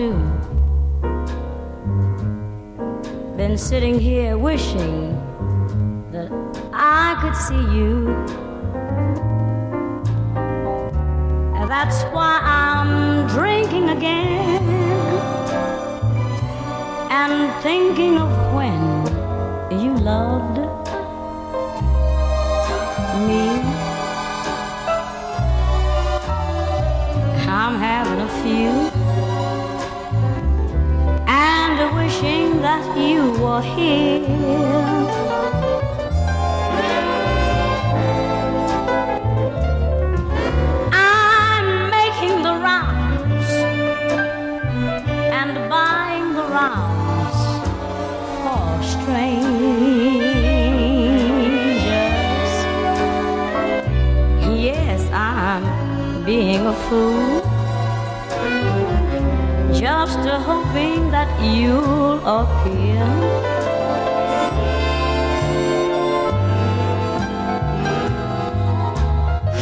two. Been sitting here wishing that I could see you. Fool. Just hoping that you'll appear.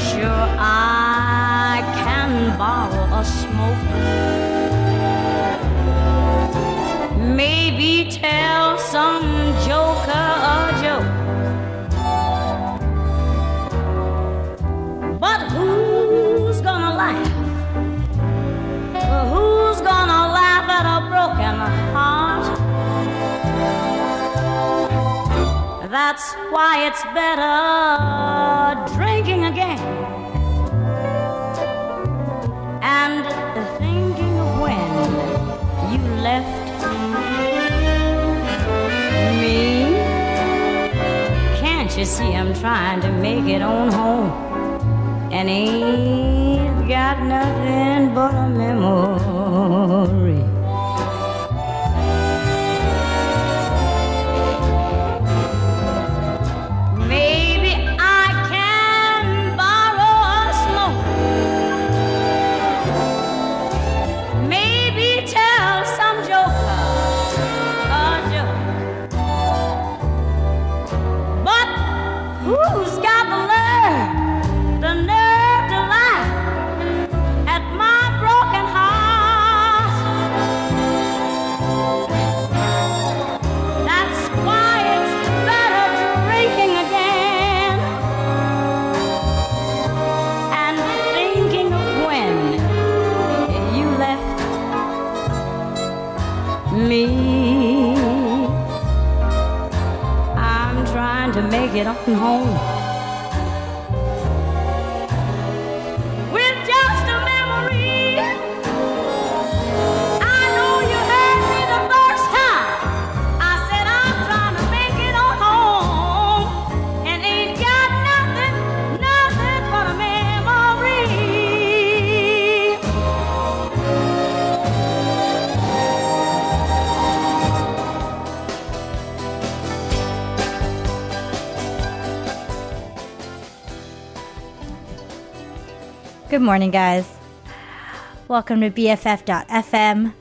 Sure, I can borrow a smoke. Maybe tell That's why it's better drinking again and the thinking of when you left me. Can't you see I'm trying to make it on home and ain't got nothing but a memory? Home morning, guys. Welcome to BFF.FM.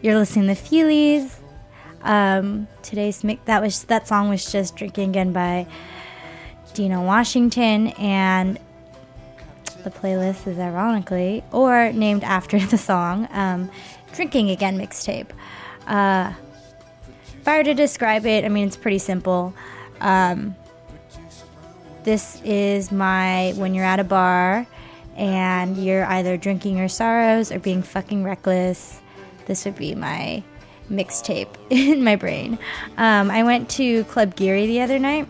You're listening to Feelies. Um, today's that was that song was just "Drinking Again" by Dinah Washington, and the playlist is ironically or named after the song um, "Drinking Again" mixtape. Uh, if I were to describe it, I mean it's pretty simple. Um, this is my when you're at a bar and you're either drinking your sorrows or being fucking reckless. This would be my mixtape in my brain. Um, I went to Club Geary the other night,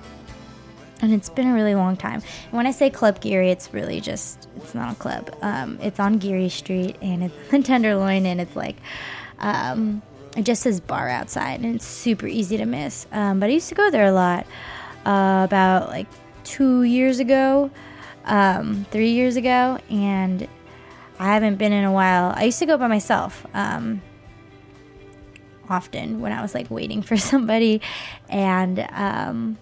and it's been a really long time. When I say Club Geary, it's really just it's not a club. Um, it's on Geary Street, and it's in Tenderloin, and it's like. Um, it just says bar outside, and it's super easy to miss. Um, but I used to go there a lot. Uh, about like two years ago, um, three years ago, and I haven't been in a while. I used to go by myself um, often when I was like waiting for somebody, and um,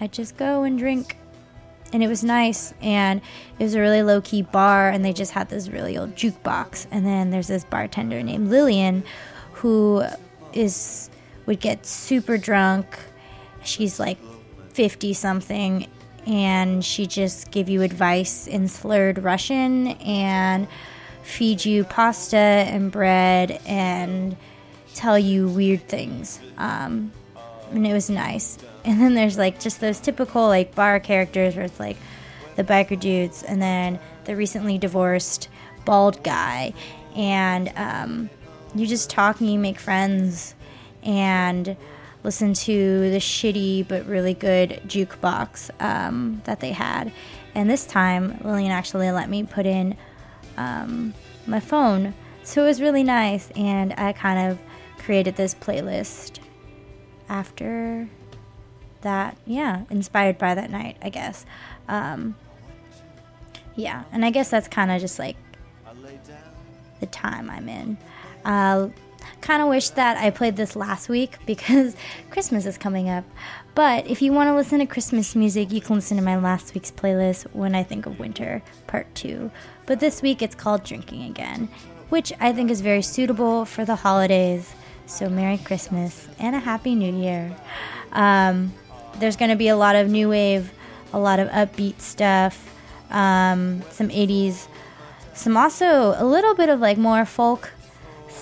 I'd just go and drink. And it was nice, and it was a really low key bar, and they just had this really old jukebox. And then there's this bartender named Lillian who is would get super drunk. She's like 50 something and she just give you advice in slurred Russian and feed you pasta and bread and tell you weird things. Um, and it was nice. And then there's like just those typical like bar characters where it's like the biker dudes and then the recently divorced bald guy. And um, you just talk and you make friends and listen to the shitty but really good jukebox um, that they had. And this time, Lillian actually let me put in um, my phone. So it was really nice. And I kind of created this playlist after that. Yeah, inspired by that night, I guess. Um, yeah, and I guess that's kind of just like the time I'm in. Uh, kind of wish that I played this last week because Christmas is coming up. But if you want to listen to Christmas music, you can listen to my last week's playlist, When I Think of Winter, Part 2. But this week it's called Drinking Again, which I think is very suitable for the holidays. So, Merry Christmas and a Happy New Year. Um, there's going to be a lot of new wave, a lot of upbeat stuff, um, some 80s, some also a little bit of like more folk,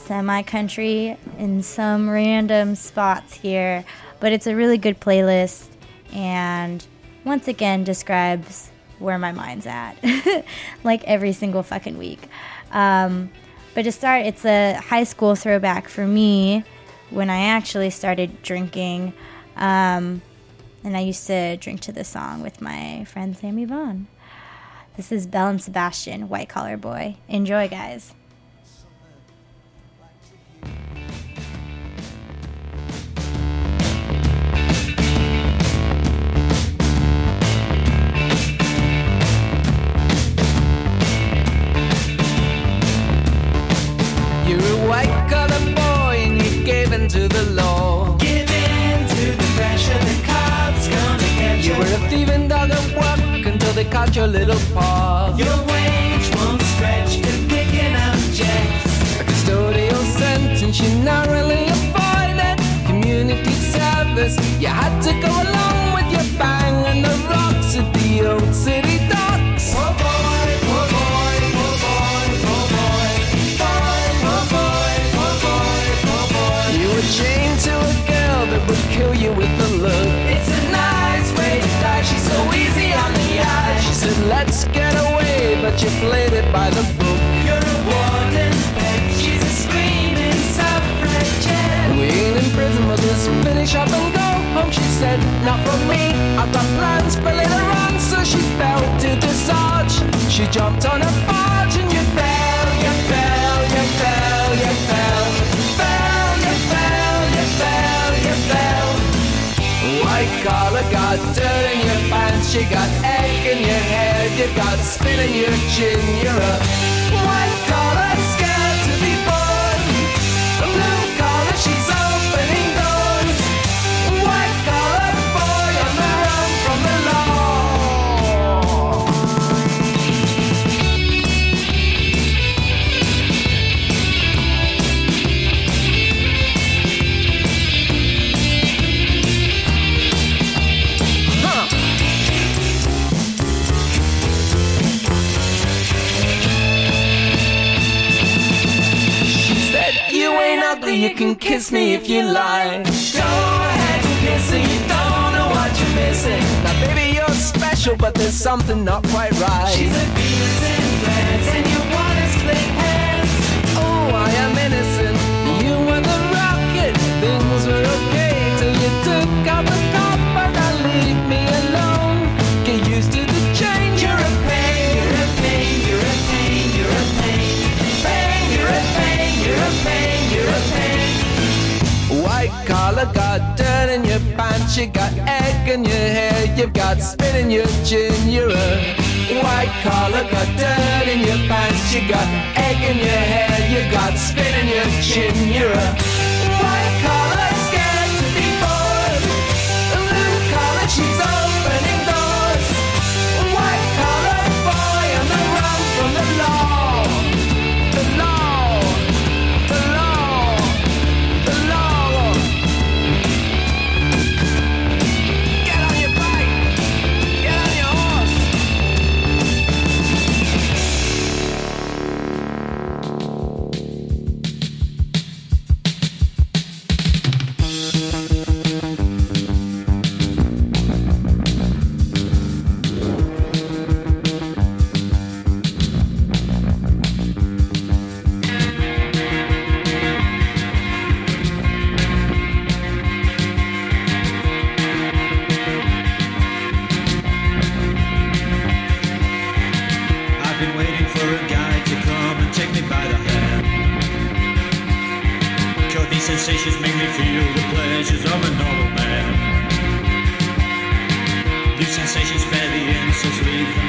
semi country in some random spots here. But it's a really good playlist and once again describes where my mind's at, like every single fucking week. Um, but to start, it's a high school throwback for me when I actually started drinking. Um, and I used to drink to this song with my friend Sammy Vaughn. This is Belle and Sebastian, White Collar Boy. Enjoy, guys. To the law. Give in to the pressure, the cops gonna get You you. were a thieving dog at work until they caught your little paw. Your service, you had to go along with your bang and the rocks at the old city docks. Poor boy, poor boy, poor boy, poor boy. Boy, poor boy, poor boy, poor boy. You were chained to a girl that would kill you with a look. It's a nice way to die. She's so easy on the eye. She said, let's get away, but you played it by the book. You're a warden's pet. She's a screaming suffragette. We ain't in prison, but just finish up and said, not for me. I've got plans for later on. So she fell to the arch. She jumped on a barge and you fell, you fell, you fell, you fell. Fell, you fell, you fell, you fell. White collar got dirt in your pants, you got egg in your hair, you got spit in your chin. You're a white collar can kiss me if you like. Go ahead and kiss her. You don't know what you're missing. Now, baby, you're special, but there's something not quite right. She's a Venus in flares, and you You got egg in your hair. You've got spit in your chin. You're a white collar got dirt in your pants. You got egg in your hair. You got spit in your chin. You're a sensations fed the insults, leave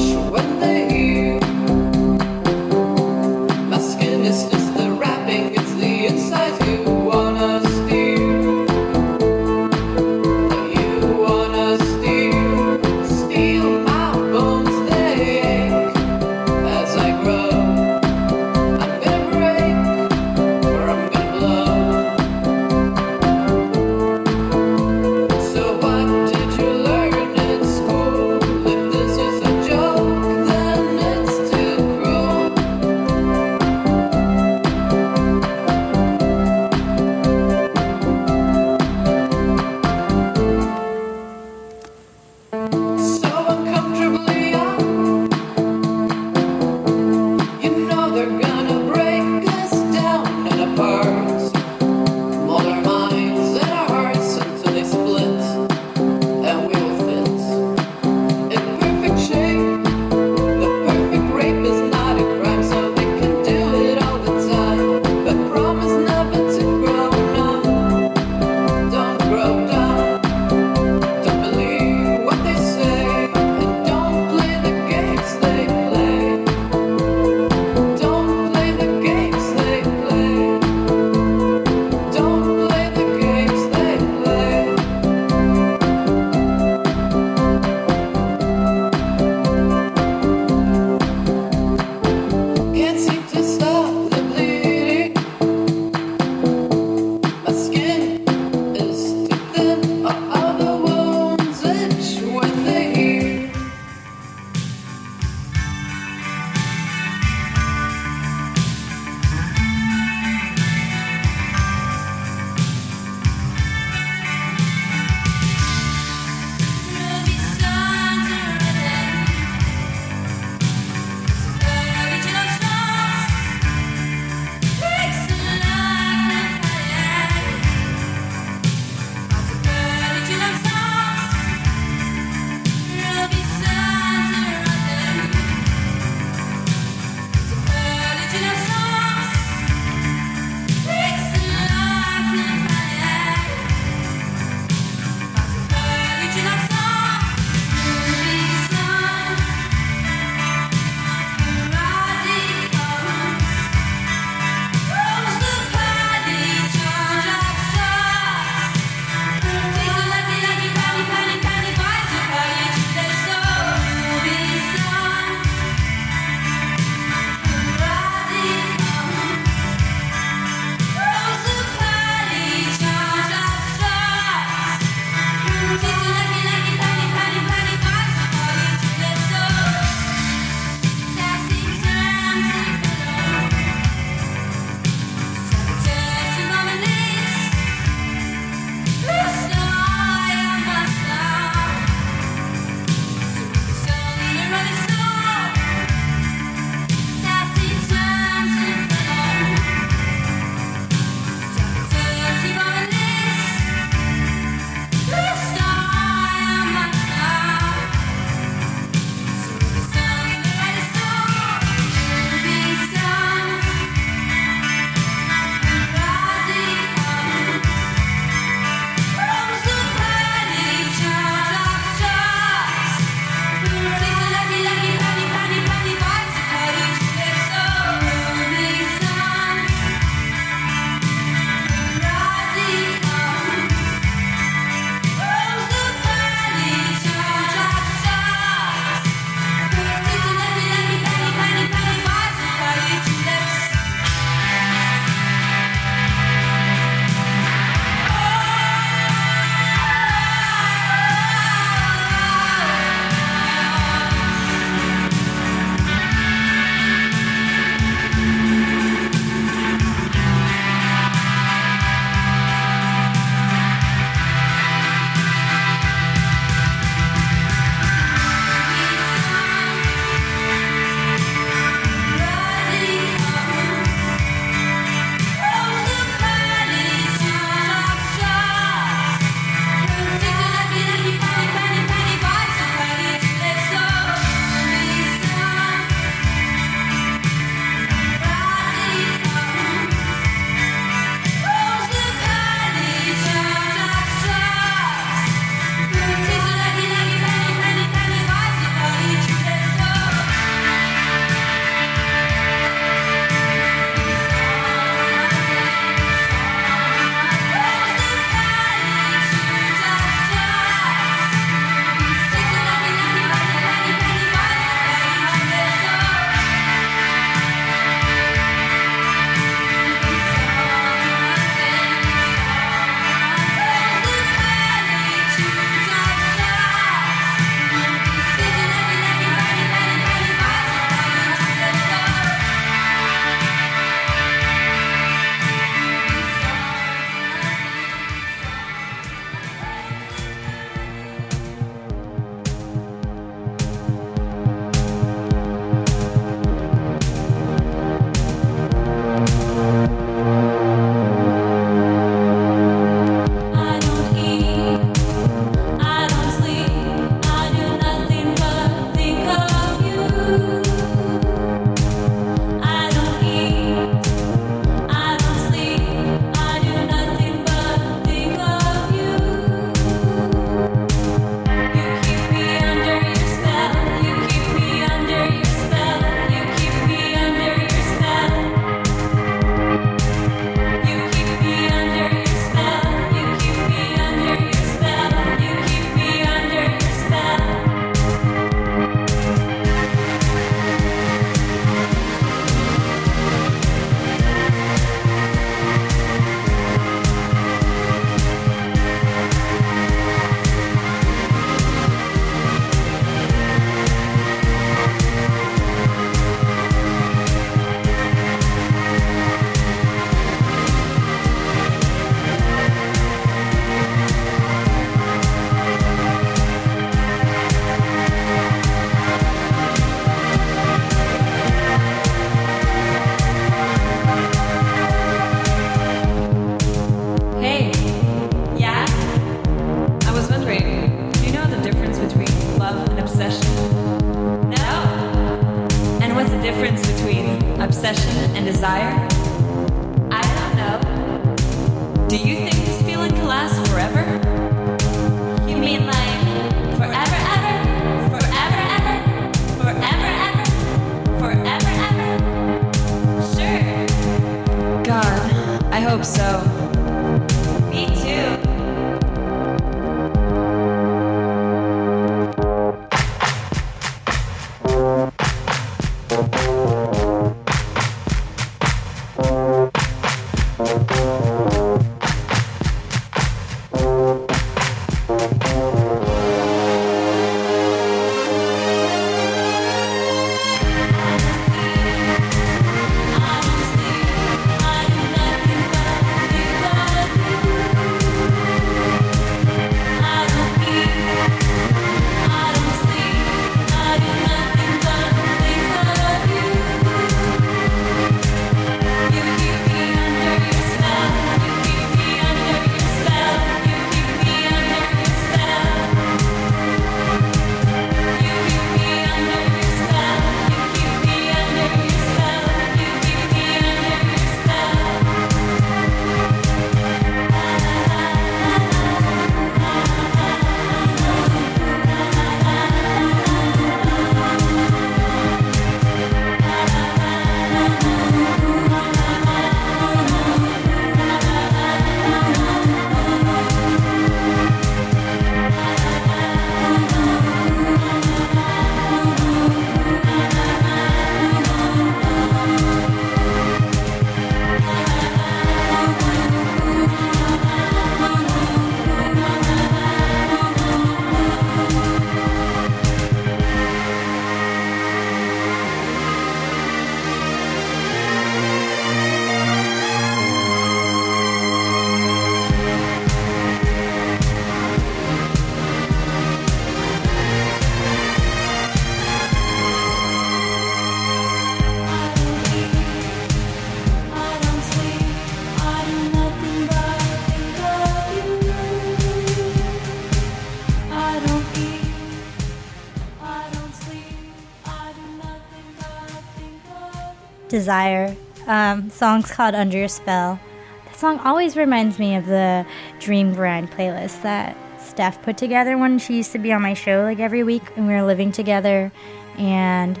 Desire. Um, song's called Under Your Spell. That song always reminds me of the Dream Grind playlist that Steph put together when she used to be on my show like every week and we were living together. And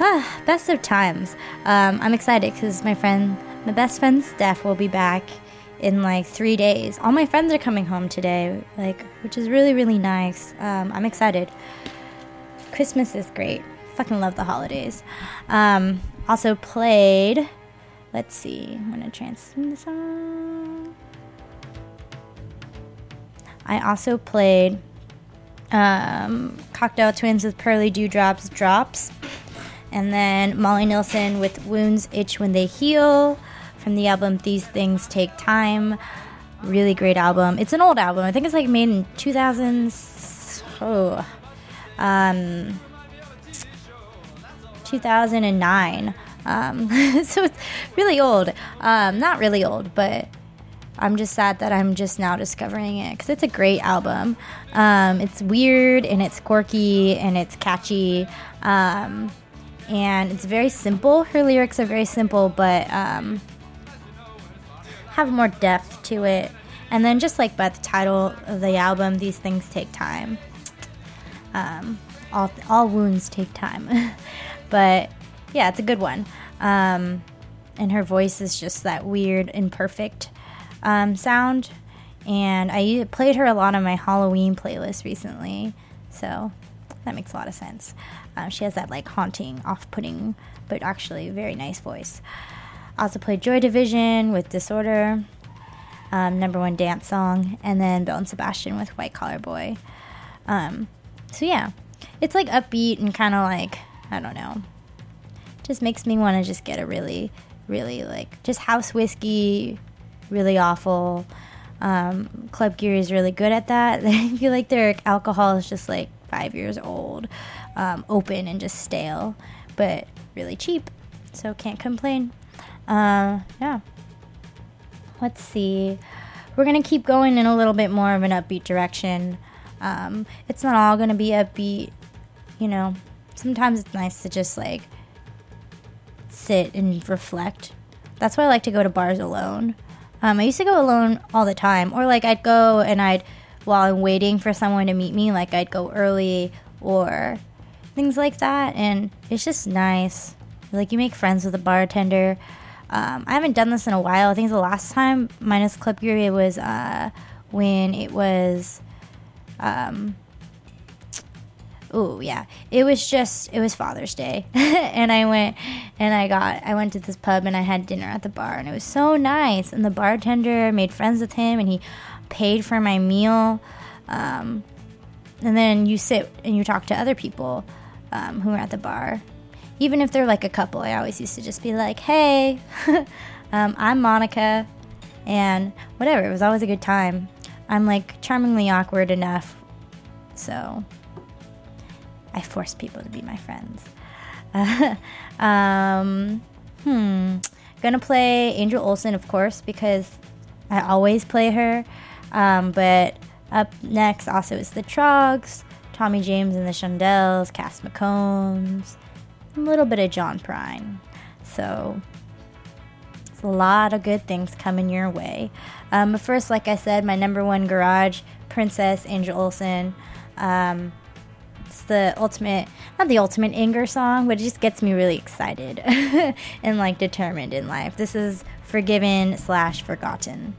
ah, best of times. Um, I'm excited because my friend, my best friend Steph, will be back in like three days. All my friends are coming home today, like which is really really nice. Um, I'm excited. Christmas is great. Fucking love the holidays. Um, also played. Let's see. I'm gonna transfer the song. I also played um, Cocteau Twins with Pearly Dewdrops Drops. And then Molly Nilsson with Wounds Itch When They Heal from the album These Things Take Time. Really great album. It's an old album. I think it's like made in 2000. Oh, um, 2009. Um, so it's really old. Um, not really old, but I'm just sad that I'm just now discovering it because it's a great album. Um, it's weird and it's quirky and it's catchy. Um, and it's very simple. Her lyrics are very simple, but um, have more depth to it. And then, just like by the title of the album, these things take time. Um, all, all wounds take time. but yeah, it's a good one. Um, and her voice is just that weird, imperfect um, sound. And I played her a lot on my Halloween playlist recently. So that makes a lot of sense. Um, she has that like haunting, off putting, but actually very nice voice. I also played Joy Division with Disorder, um, number one dance song, and then Belle and Sebastian with White Collar Boy. Um, so yeah, it's like upbeat and kind of like, I don't know, just makes me want to just get a really, really like just house whiskey, really awful. Um, Club Geary is really good at that. I feel like their alcohol is just like five years old, um, open and just stale, but really cheap. So can't complain. Uh, yeah. Let's see. We're gonna keep going in a little bit more of an upbeat direction. Um, it's not all gonna be upbeat, you know. Sometimes it's nice to just like sit and reflect. That's why I like to go to bars alone. Um, I used to go alone all the time, or like I'd go and I'd while I'm waiting for someone to meet me, like I'd go early or things like that, and it's just nice. Like you make friends with the bartender. Um, I haven't done this in a while. I think the last time minus Club Geary was uh, when it was. Um, oh yeah, it was just it was Father's Day, and I went and I got I went to this pub and I had dinner at the bar and it was so nice. And the bartender made friends with him and he paid for my meal. Um, and then you sit and you talk to other people um, who are at the bar. Even if they're like a couple, I always used to just be like, "Hey, um, I'm Monica," and whatever. It was always a good time. I'm like charmingly awkward enough, so I force people to be my friends. um, hmm. Gonna play Angel Olsen, of course, because I always play her. Um, but up next also is the Troggs, Tommy James and the Shondells, Cass McCombs, a little bit of John Prine. So it's a lot of good things coming your way. Um, but first, like I said, my number one garage, Princess Angel Olsen. Um, the ultimate, not the ultimate anger song, but it just gets me really excited and like determined in life. This is Forgiven slash Forgotten.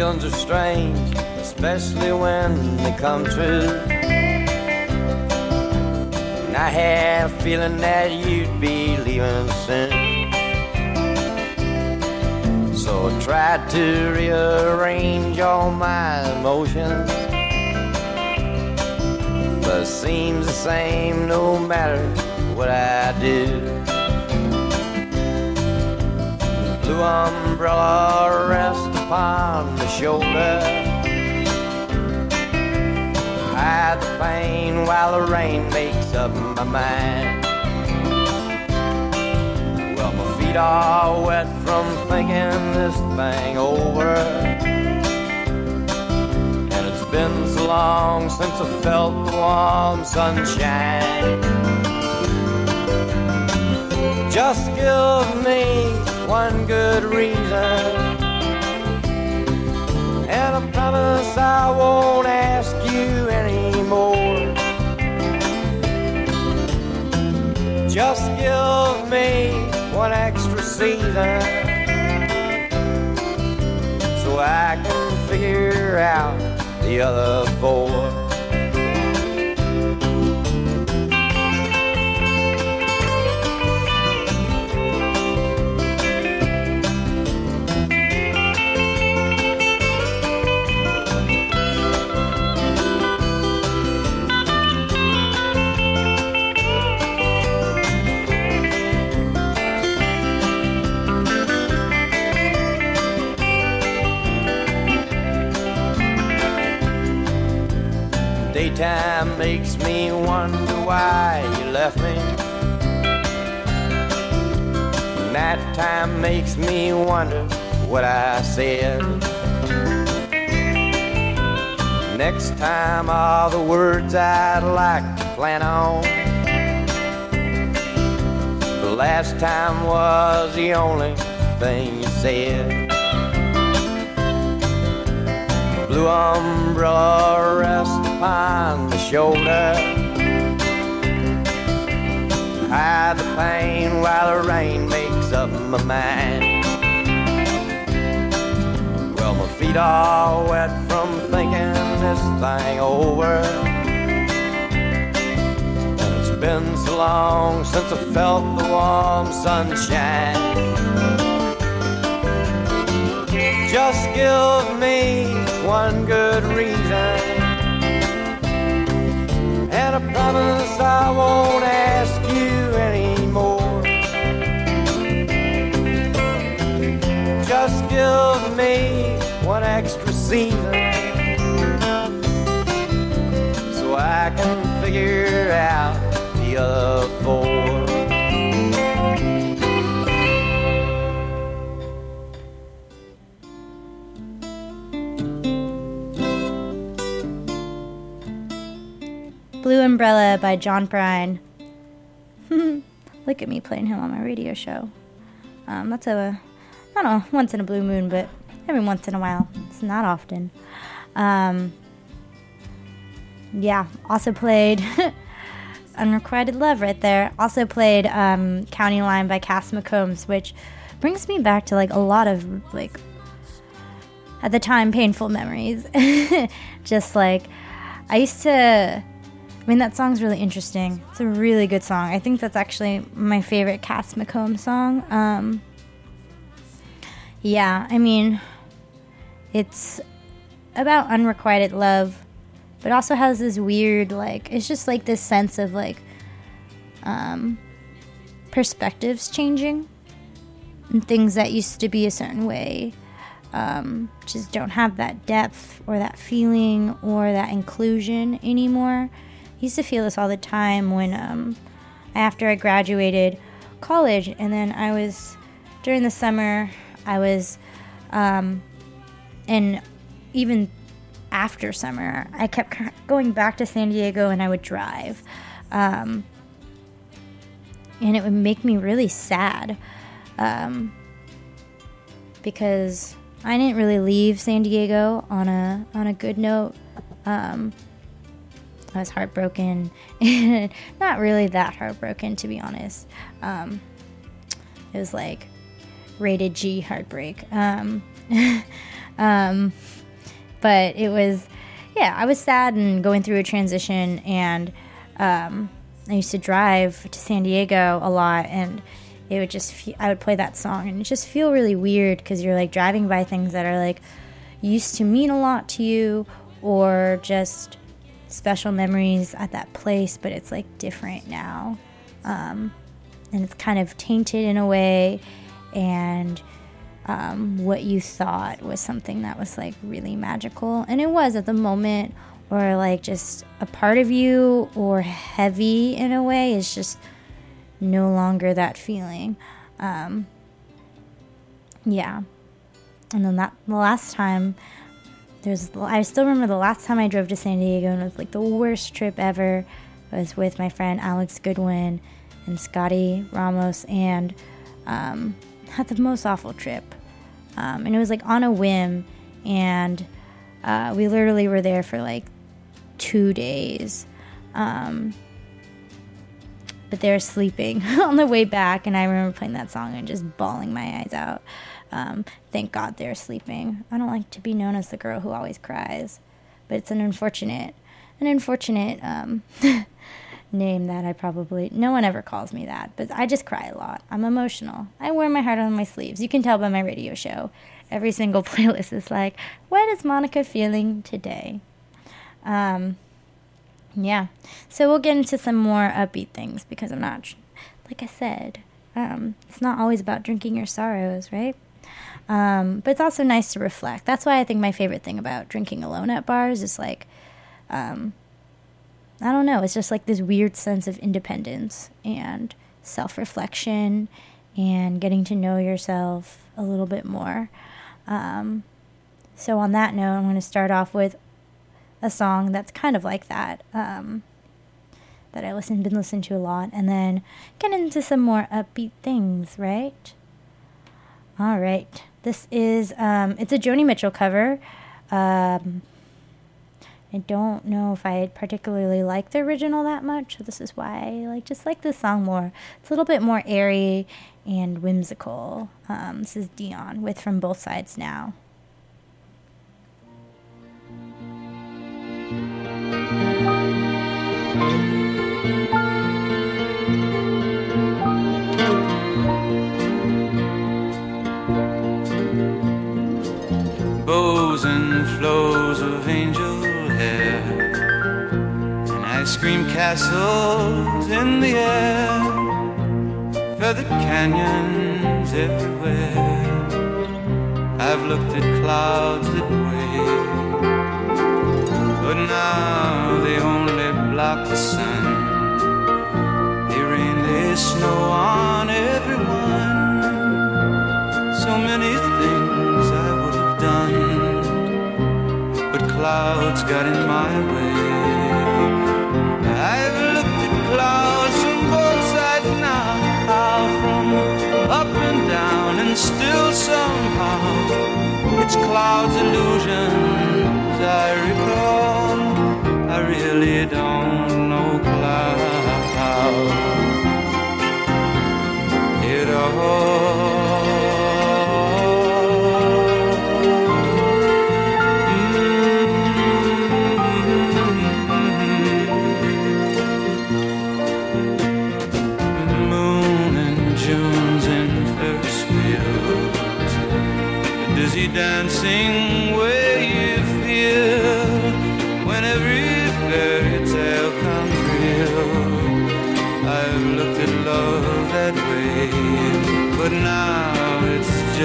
Feelings are strange, especially when they come true. And I had a feeling that you'd be leaving soon. So I tried to rearrange all my emotions. But it seems the same no matter what I do. Blue umbrella rest upon the shoulder. Hide the pain while the rain makes up my mind. Well, my feet are wet from thinking this thing over. And it's been so long since I felt the warm sunshine. Just give me one good reason. Promise I won't ask you anymore. Just give me one extra season. So I can figure out the other four. Makes me wonder why you left me. Nighttime makes me wonder what I said. Next time, all the words I'd like to plan on. The last time was the only thing you said. Blue umbrella rest upon the shoulder. Hide the pain while the rain makes up my mind. Well, my feet are wet from thinking this thing over. And it's been so long since I felt the warm sunshine. Just give me one good reason. Promise I won't ask you anymore. Just give me one extra season. So I can figure out the other four. Blue Umbrella by John Prine. Look at me playing him on my radio show. Um, that's a, I don't know, once in a blue moon, but every once in a while. It's not often. Um, yeah, also played Unrequited Love right there. Also played um, County Line by Cass McCombs, which brings me back to like a lot of like at the time painful memories. Just like I used to mean that song's really interesting. It's a really good song. I think that's actually my favorite Cass McCombs song. Um Yeah, I mean it's about unrequited love, but also has this weird like it's just like this sense of like um perspectives changing and things that used to be a certain way um, just don't have that depth or that feeling or that inclusion anymore. Used to feel this all the time when um, after I graduated college, and then I was during the summer, I was, um, and even after summer, I kept going back to San Diego and I would drive. Um, and it would make me really sad um, because I didn't really leave San Diego on a on a good note. Um, I was heartbroken, not really that heartbroken to be honest. Um, it was like rated G heartbreak. Um, um, but it was, yeah, I was sad and going through a transition, and um, I used to drive to San Diego a lot, and it would just fe- I would play that song and it just feel really weird because you're like driving by things that are like used to mean a lot to you or just special memories at that place but it's like different now um, and it's kind of tainted in a way and um, what you thought was something that was like really magical and it was at the moment or like just a part of you or heavy in a way is just no longer that feeling. Um, yeah. And then that the last time there's I still remember the last time I drove to San Diego and it was like the worst trip ever. I was with my friend Alex Goodwin and Scotty Ramos and um, had the most awful trip. Um, and it was like on a whim and uh, we literally were there for like two days. Um, but they were sleeping on the way back, and I remember playing that song and just bawling my eyes out. Um, thank God they're sleeping. I don't like to be known as the girl who always cries, but it's an unfortunate, an unfortunate um, name that I probably no one ever calls me that, but I just cry a lot. I'm emotional. I wear my heart on my sleeves. You can tell by my radio show. Every single playlist is like, "What is Monica feeling today?" Um, yeah. So we'll get into some more upbeat things because I'm not, like I said, um, it's not always about drinking your sorrows, right? Um, but it's also nice to reflect. That's why I think my favorite thing about drinking alone at bars is like, um, I don't know, it's just like this weird sense of independence and self reflection and getting to know yourself a little bit more. Um, so, on that note, I'm going to start off with a song that's kind of like that um, that I listen been listening to a lot, and then get into some more upbeat things, right? All right. This is um it's a Joni Mitchell cover. Um I don't know if I particularly like the original that much, so this is why I like just like this song more. It's a little bit more airy and whimsical. Um, this is Dion with From Both Sides Now. Flows of angel hair, and ice cream castles in the air, feathered canyons everywhere. I've looked at clouds that way, but now they only block the sun. They rain, they snow on everyone. Clouds got in my way. I've looked at clouds from both sides now, from up and down, and still somehow it's clouds' illusions I recall. I really don't know clouds it all.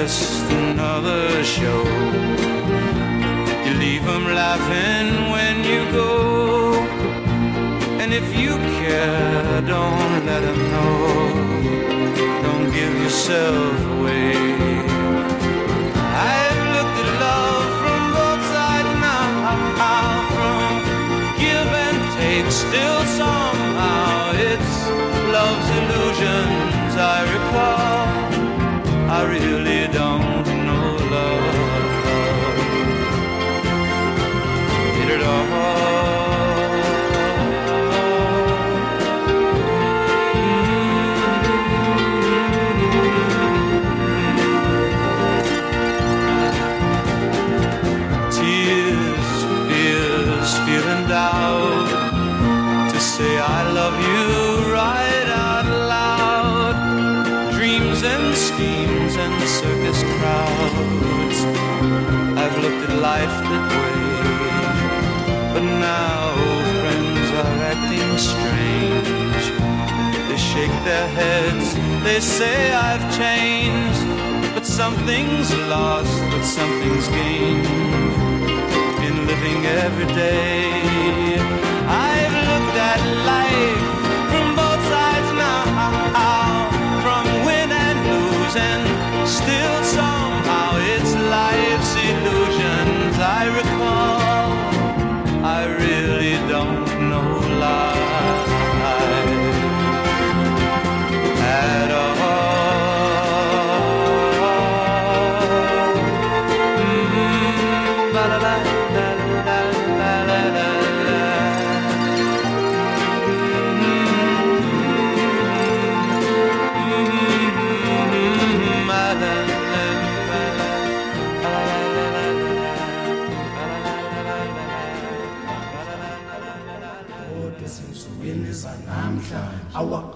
Just another show. You leave them laughing when you go, and if you care, don't let them know. Don't give yourself away. Their heads, they say I've changed, but something's lost, but something's gained in living every day. I've looked at life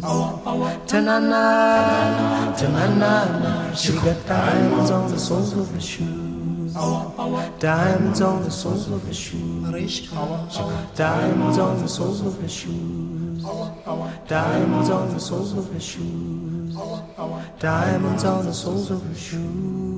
Ta na na, ta na na na. She got diamonds on the soles of her shoes. Diamonds on the soles of her shoes. Diamonds on the soles of her shoes. Diamonds on the soles of her shoes. Diamonds on the soles of her shoes.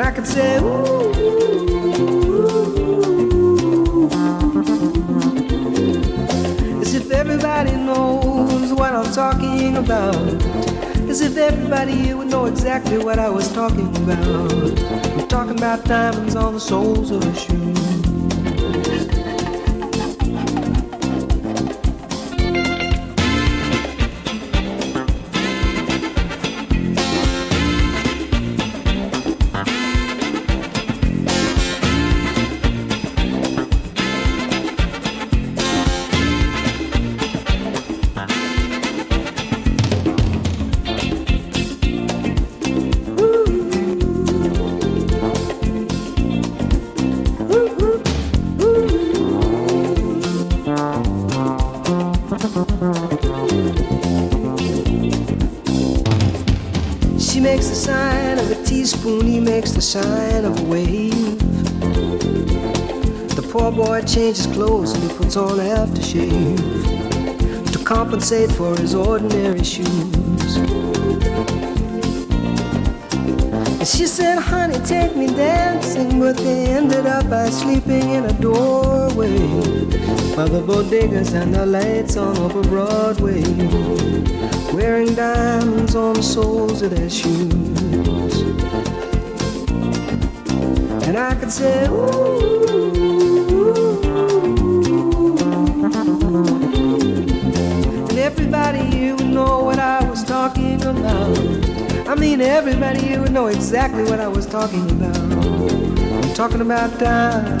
And I could say, Ooh. As if everybody knows what I'm talking about. As if everybody here would know exactly what I was talking about. I'm talking about diamonds on the soles of her shoes. Sign of a wave. The poor boy changes clothes and he puts on aftershave to compensate for his ordinary shoes. And she said, honey, take me dancing, but they ended up by sleeping in a doorway by the bodegas and the lights on over Broadway, wearing diamonds on the soles of their shoes. And everybody here would know what I was talking about. I mean, everybody here would know exactly what I was talking about. I'm talking about diamonds.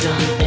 Done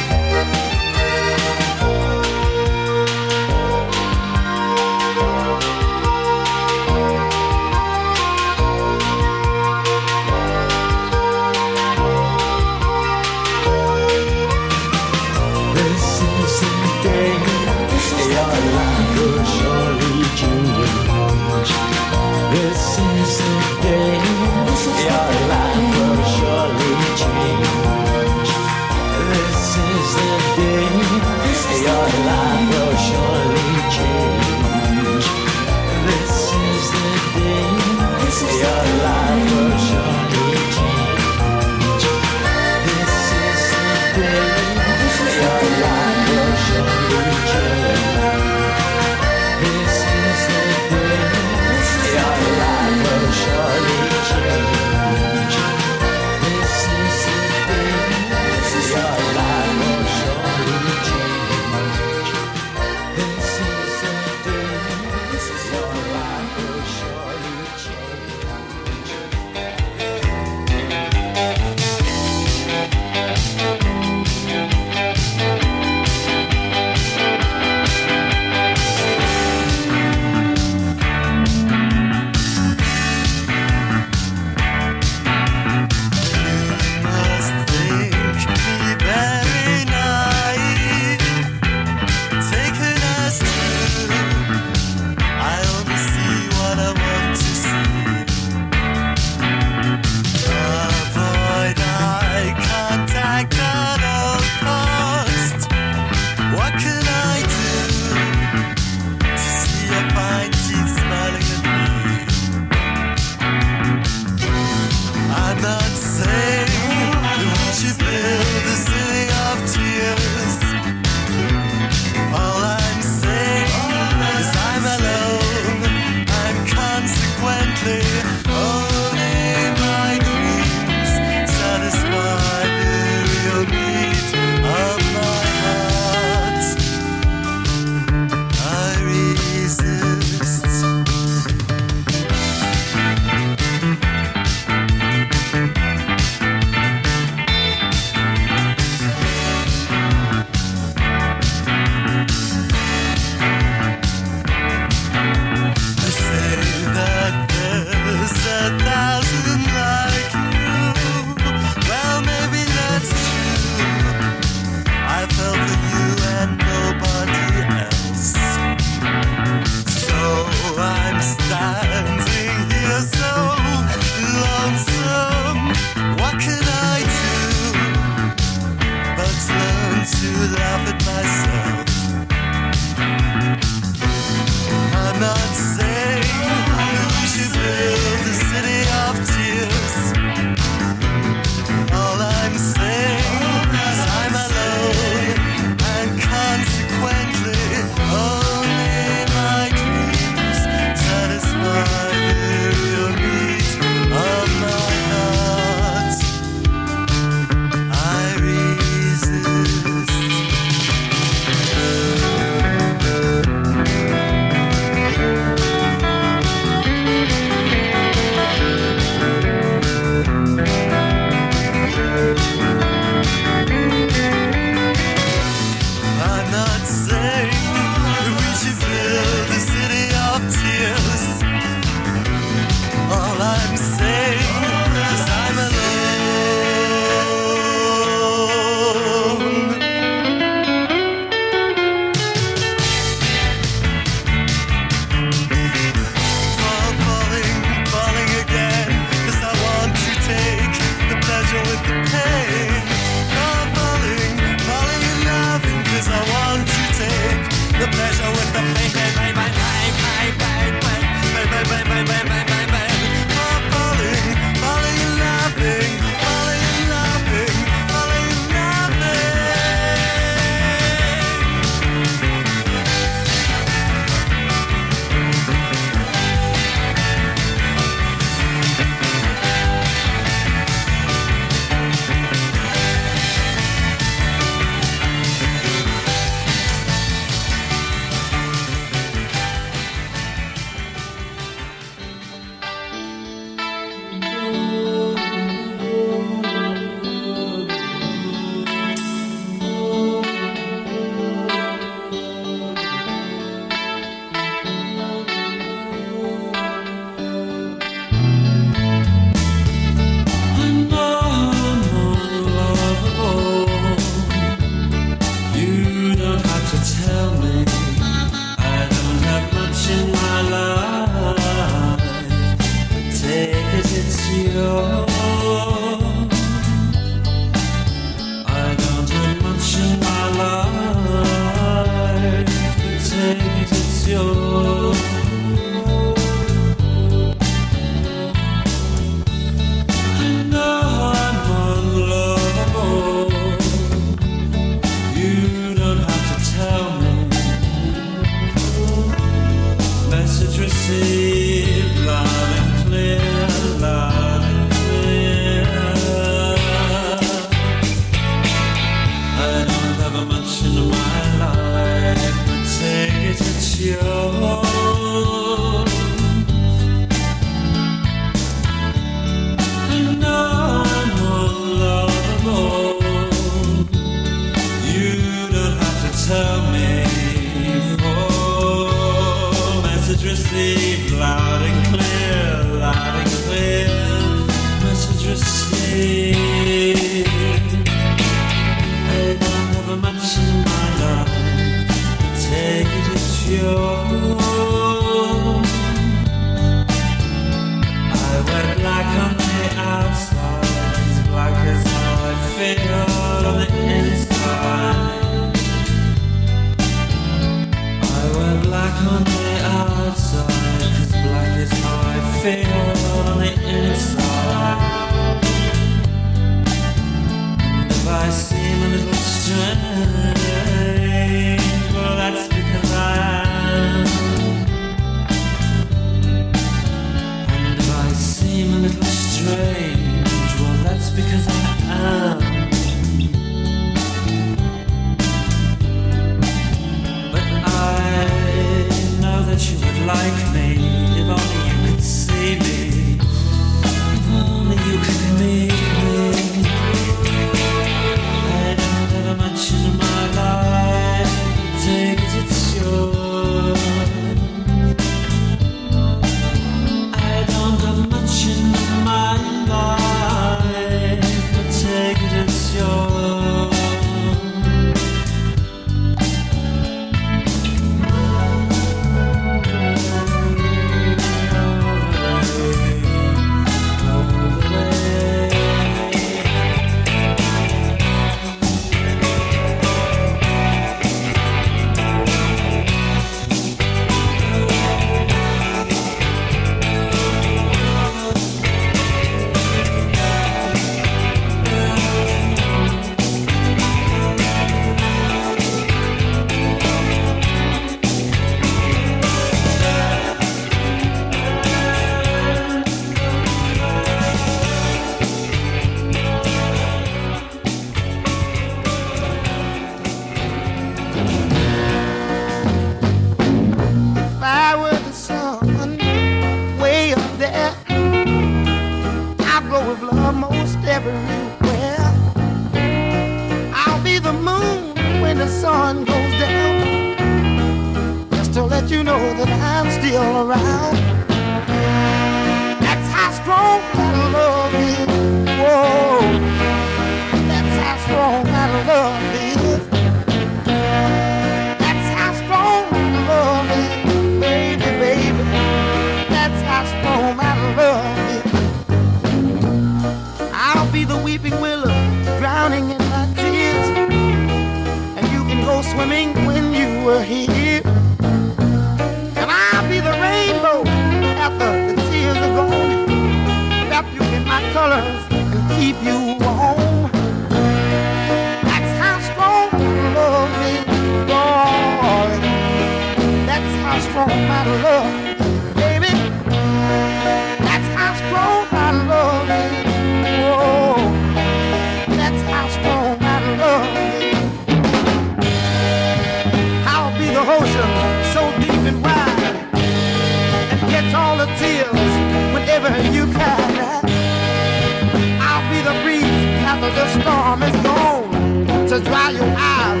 the storm is gone to dry your eyes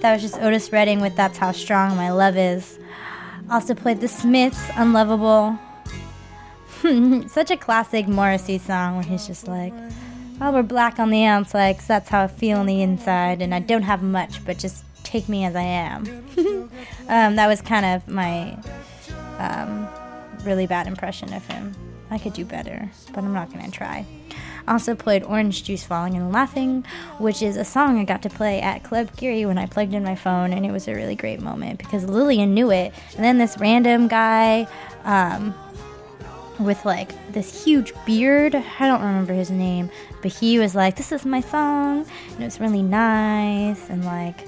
that was just Otis Redding with That's How Strong My Love Is. Also played The Smiths, Unloveable. Such a classic Morrissey song where he's just like, Oh, we're black on the outside 'cause that's how I feel on the inside, and I don't have much, but just take me as I am. um, that was kind of my um, really bad impression of him. I could do better, but I'm not going to try. Also played Orange Juice Falling and Laughing, which is a song I got to play at Club Geary when I plugged in my phone, and it was a really great moment because Lillian knew it. And then this random guy um, with like this huge beard, I don't remember his name, but he was like, This is my song, and it was really nice, and like,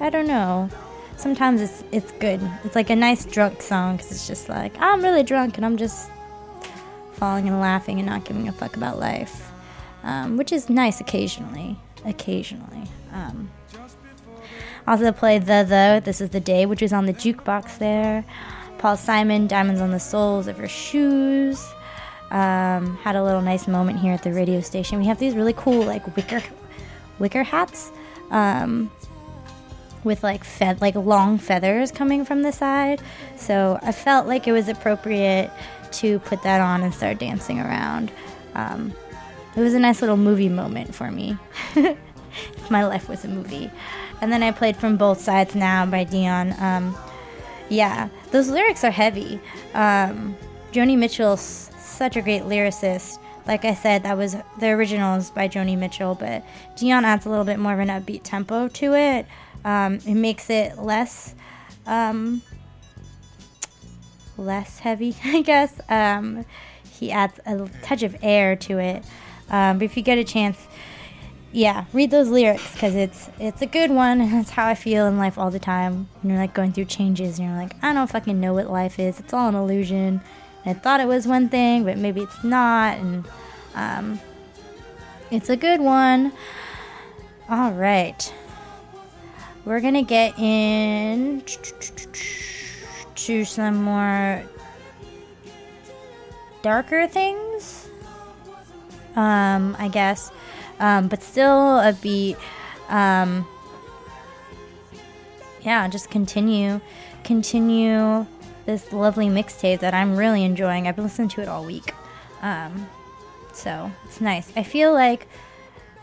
I don't know. Sometimes it's it's good. It's like a nice drunk song because it's just like I'm really drunk and I'm just falling and laughing and not giving a fuck about life, um, which is nice occasionally. Occasionally. Um, also played the the This Is the Day, which was on the jukebox there. Paul Simon, Diamonds on the Soles of Her Shoes. Um, had a little nice moment here at the radio station. We have these really cool like wicker wicker hats. Um, with like fed like long feathers coming from the side. So I felt like it was appropriate to put that on and start dancing around. Um, it was a nice little movie moment for me. my life was a movie. And then I played From Both Sides Now by Dion. Um, yeah, those lyrics are heavy. Um, Joni Mitchell's such a great lyricist. Like I said, that was the originals by Joni Mitchell, but Dion adds a little bit more of an upbeat tempo to it. Um, it makes it less um, less heavy, I guess. Um, he adds a touch of air to it. Um, but if you get a chance, yeah, read those lyrics because it's it's a good one. And that's how I feel in life all the time. When you're like going through changes and you're like, I don't fucking know what life is. It's all an illusion. And I thought it was one thing, but maybe it's not. And um, it's a good one. All right we're gonna get in to some more darker things um i guess. Um but still a beat. Um yeah just continue continue this lovely mixtape that i'm really enjoying. I've been listening to it all week. Um so it's nice. I feel like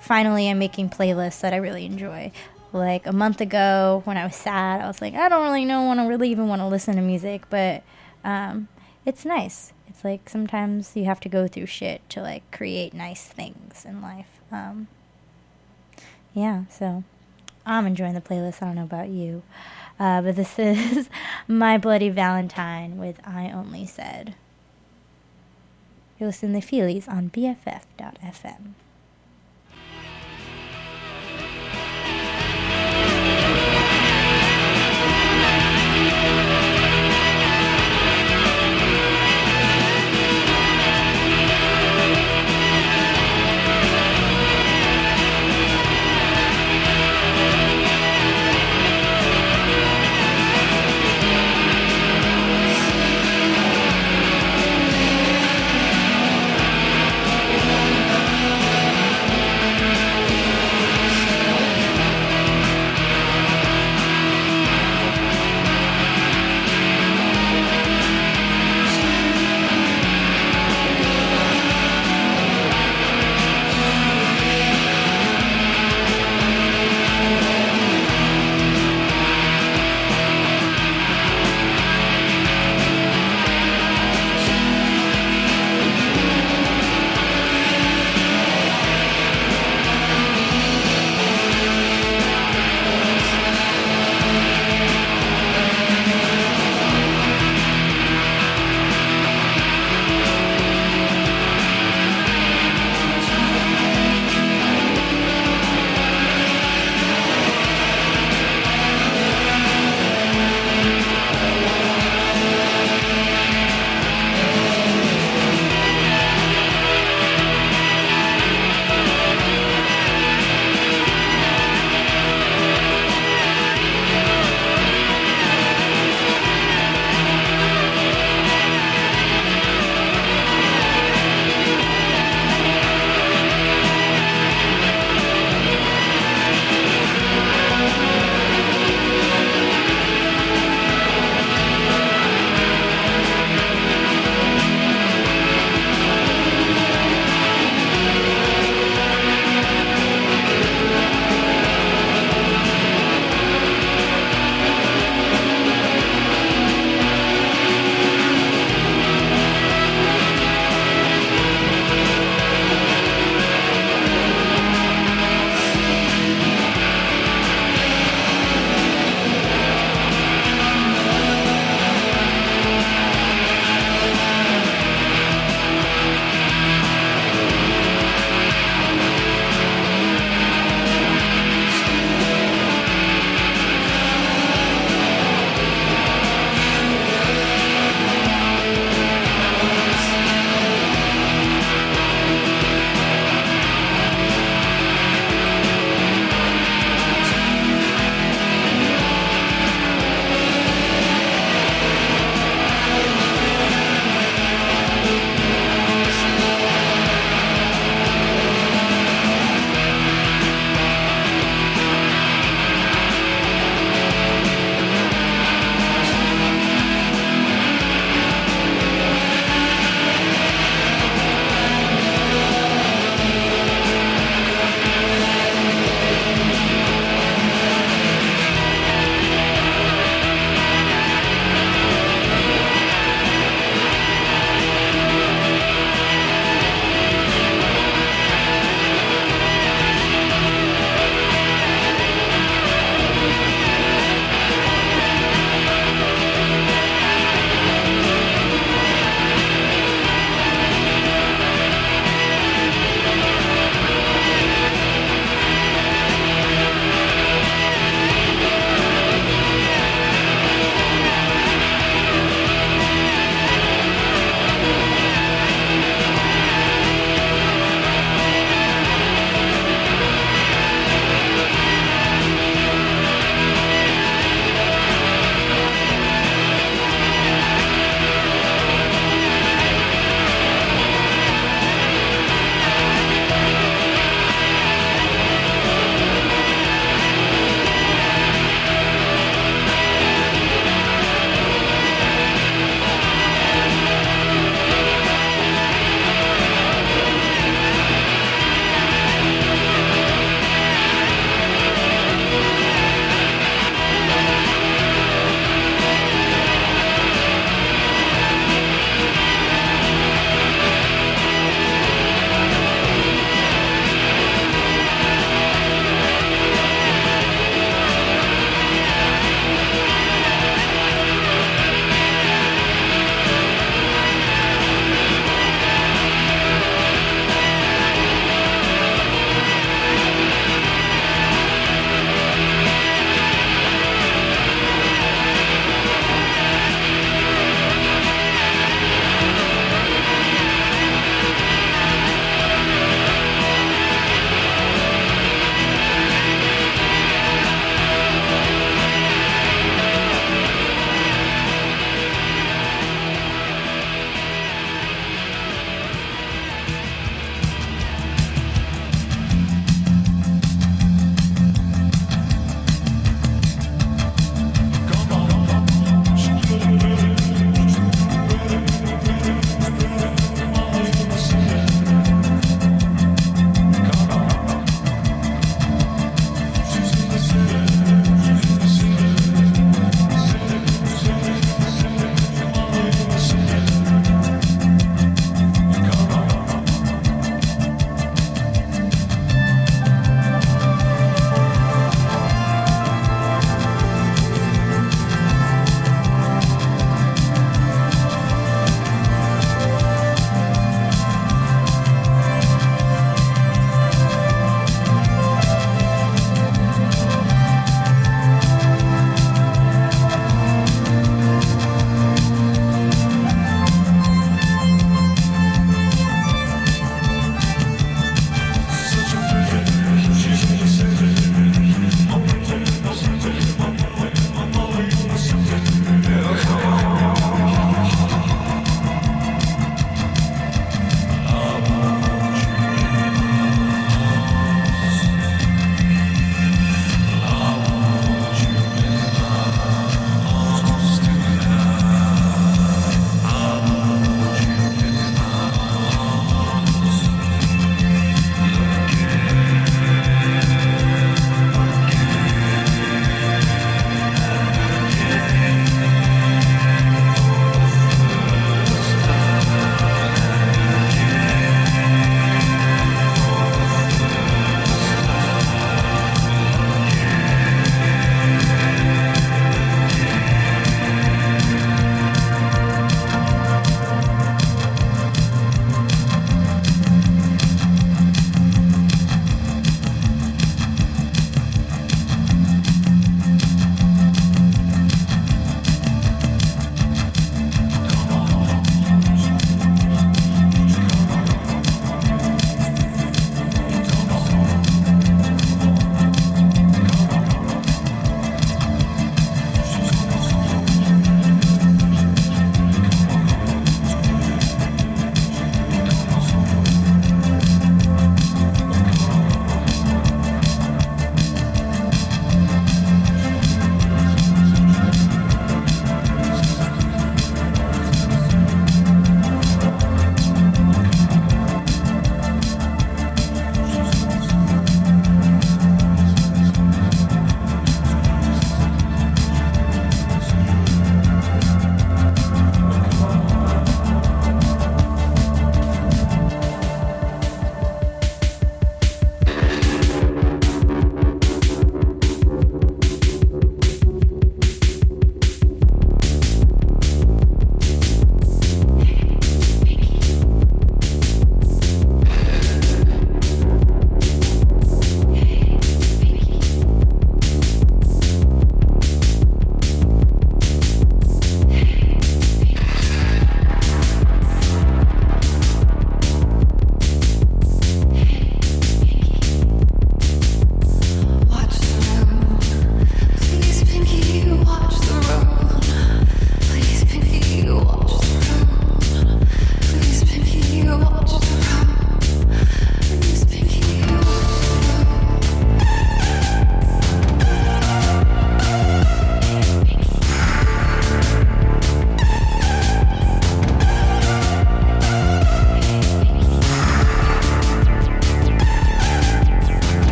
finally i'm making playlists that i really enjoy. Like a month ago when I was sad, I was like, I don't really know, want to really even want to listen to music, but um, it's nice. It's like sometimes you have to go through shit to like create nice things in life. Um, yeah, so I'm enjoying the playlist. I don't know about you, uh, but this is My Bloody Valentine with I Only Said. You listen to the Feelies on BFF.fm.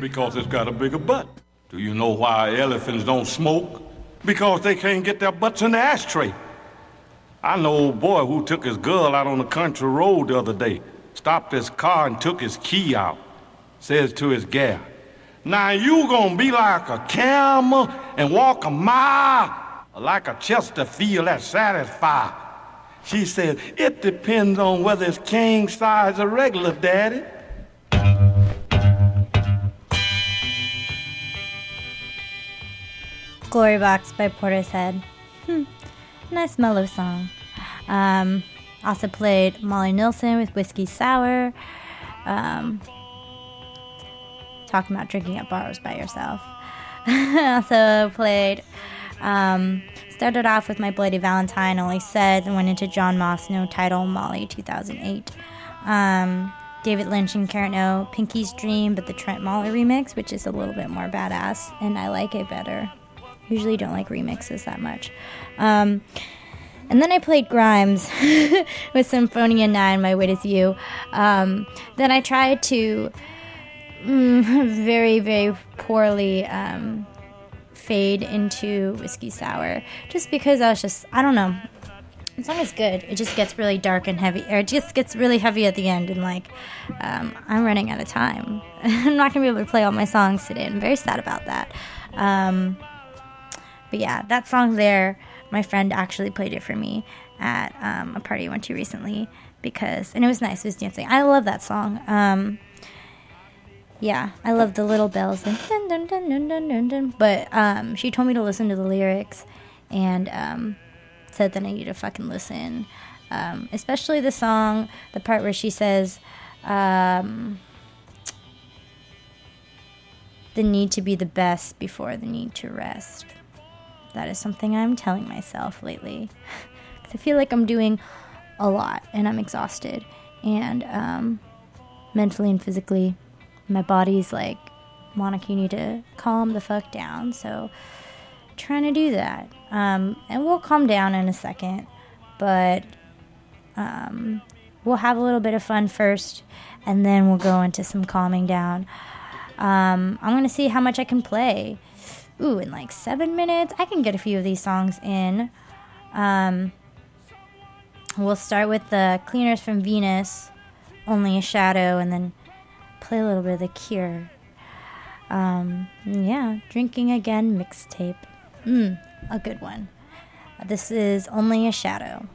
Because it's got a bigger butt. Do you know why elephants don't smoke? Because they can't get their butts in the ashtray. I know old boy who took his girl out on the country road the other day, stopped his car and took his key out. Says to his gal, Now you gonna be like a camel and walk a mile, like a Chesterfield that's satisfied. She said, It depends on whether it's king size or regular, daddy. Glory Box by Portishead. Hmm. Nice mellow song. Um, also played Molly Nilsson with Whiskey Sour. Um, talking about drinking at bars by yourself. also played. Um, started off with My Bloody Valentine, Only Said, and went into John Maus, No Title, Molly 2008. Um, David Lynch and Karen O, Pinky's Dream, but the Trentmoller remix, which is a little bit more badass, and I like it better. Usually don't like remixes that much. Um, and then I played Grimes with Symphonia 9, My Wait Is U. Um, then I tried to mm, very, very poorly um, fade into Whiskey Sour just because I was just, I don't know. The song is good. It just gets really dark and heavy, or it just gets really heavy at the end, and like, um, I'm running out of time. I'm not gonna be able to play all my songs today. I'm very sad about that. But yeah, that song there, my friend actually played it for me at um, a party I went to recently because, and it was nice. It was dancing. I love that song. Um, yeah, I love the little bells and dun dun dun dun dun dun dun. But um, she told me to listen to the lyrics and um, said that I need to fucking listen. Um, especially the song, the part where she says, um, the need to be the best before the need to rest. That is something I'm telling myself lately. 'Cause I feel like I'm doing a lot and I'm exhausted. And um, mentally and physically, my body's like, Monica, you need to calm the fuck down. So, trying to do that. Um, and we'll calm down in a second, but um, we'll have a little bit of fun first, and then we'll go into some calming down. Um, I'm gonna see how much I can play. Ooh, in like seven minutes, I can get a few of these songs in. Um, we'll start with the Cleaners from Venus, Only a Shadow, and then play a little bit of The Cure. Um, yeah, Drinking Again mixtape. Mm, a good one. This is Only a Shadow.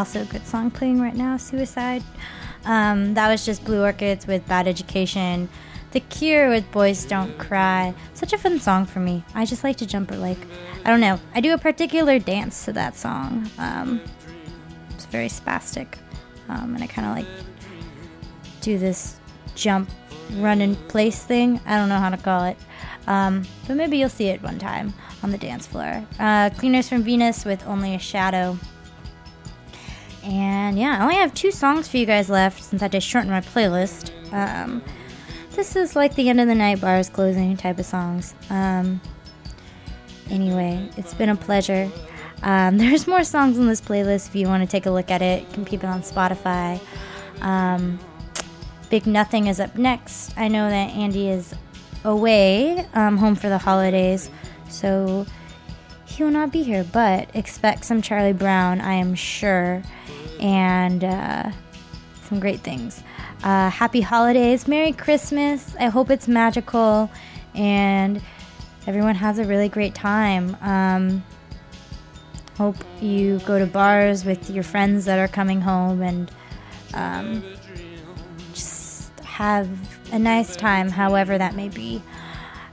Also, a good song playing right now, Suicide. Um, that was just Blue Orchids with Bad Education. The Cure with Boys Don't Cry. Such a fun song for me. I just like to jump or like, I don't know. I do a particular dance to that song. Um, it's very spastic. Um, and I kind of like do this jump, run in place thing. I don't know how to call it. Um, but maybe you'll see it one time on the dance floor. Uh, Cleaners from Venus with Only a Shadow. And yeah, I only have two songs for you guys left since I had to shorten my playlist. Um, this is like the end of the night bars closing type of songs. Um, anyway, it's been a pleasure. Um, there's more songs on this playlist if you want to take a look at it. You can keep it on Spotify. Um, Big Nothing is up next. I know that Andy is away, um, home for the holidays, so he will not be here. But expect some Charlie Brown, I am sure, and uh, some great things. Uh, happy holidays, Merry Christmas. I hope it's magical and everyone has a really great time. Um, hope you go to bars with your friends that are coming home and um, just have a nice time, however that may be.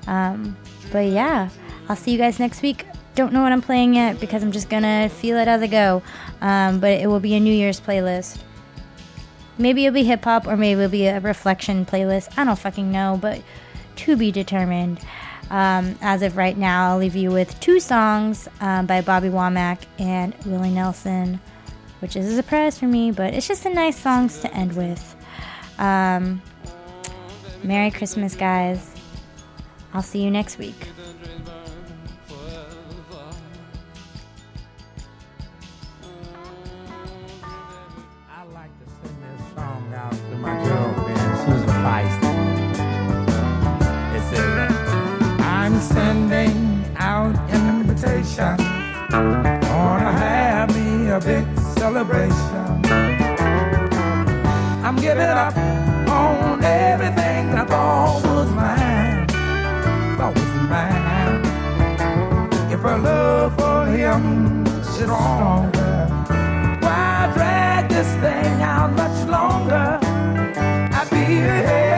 Um, but yeah, I'll see you guys next week. Don't know what I'm playing yet because I'm just gonna feel it as I go. Um, but it will be a New Year's playlist. Maybe it'll be hip hop or maybe it'll be a reflection playlist. I don't fucking know, but to be determined. Um, as of right now, I'll leave you with two songs um, by Bobby Womack and Willie Nelson, which is a surprise for me, but it's just a nice songs to end with. Um, Merry Christmas, guys. I'll see you next week. Feisty. It I'm sending out invitation. Wanna have me a big celebration. I'm giving up on everything that I thought was mine. Thought was mine. If her love for him is stronger, why drag this thing out much longer? I'd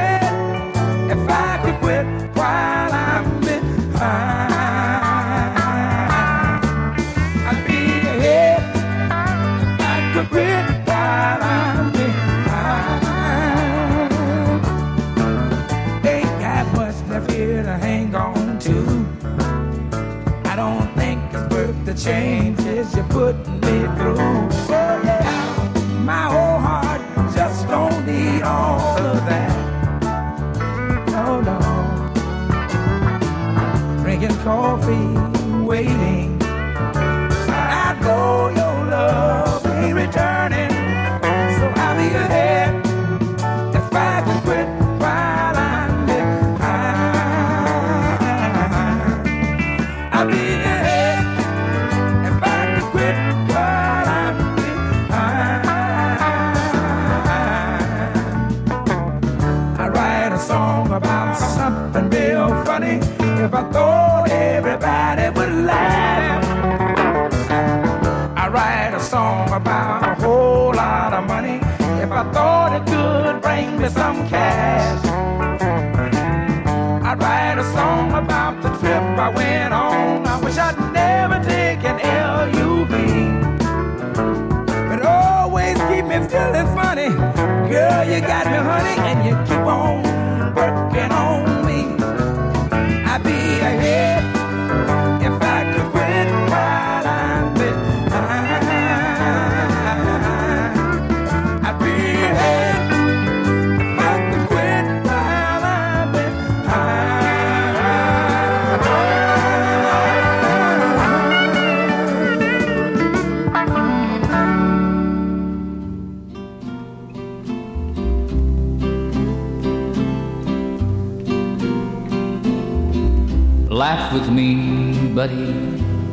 buddy,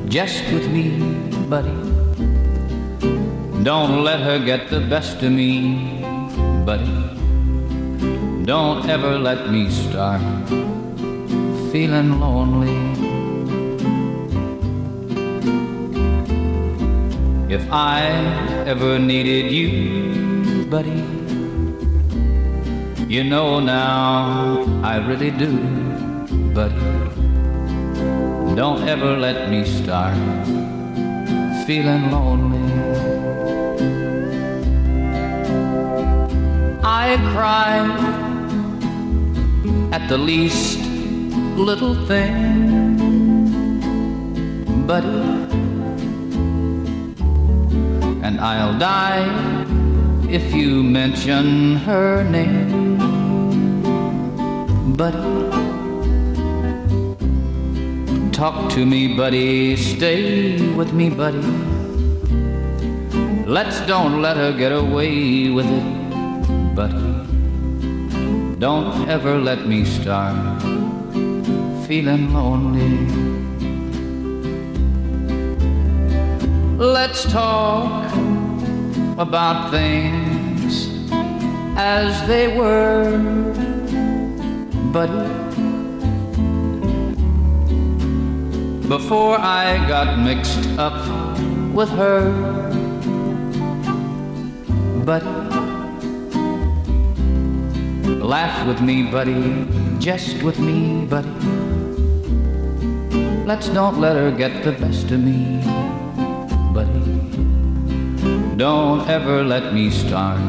just with me, buddy. Don't let her get the best of me, buddy. Don't ever let me start feeling lonely. If I ever needed you, buddy, you know now I really do. Don't ever let me start feeling lonely. I cry at the least little thing, buddy, and I'll die if you mention her name, buddy. Talk to me, buddy. Stay with me, buddy. Let's don't let her get away with it, buddy. Don't ever let me start feeling lonely. Let's talk about things as they were, buddy. Before I got mixed up with her. But laugh with me, buddy, jest with me, buddy. Let's don't let her get the best of me, buddy. Don't ever let me start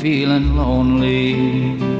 feeling lonely.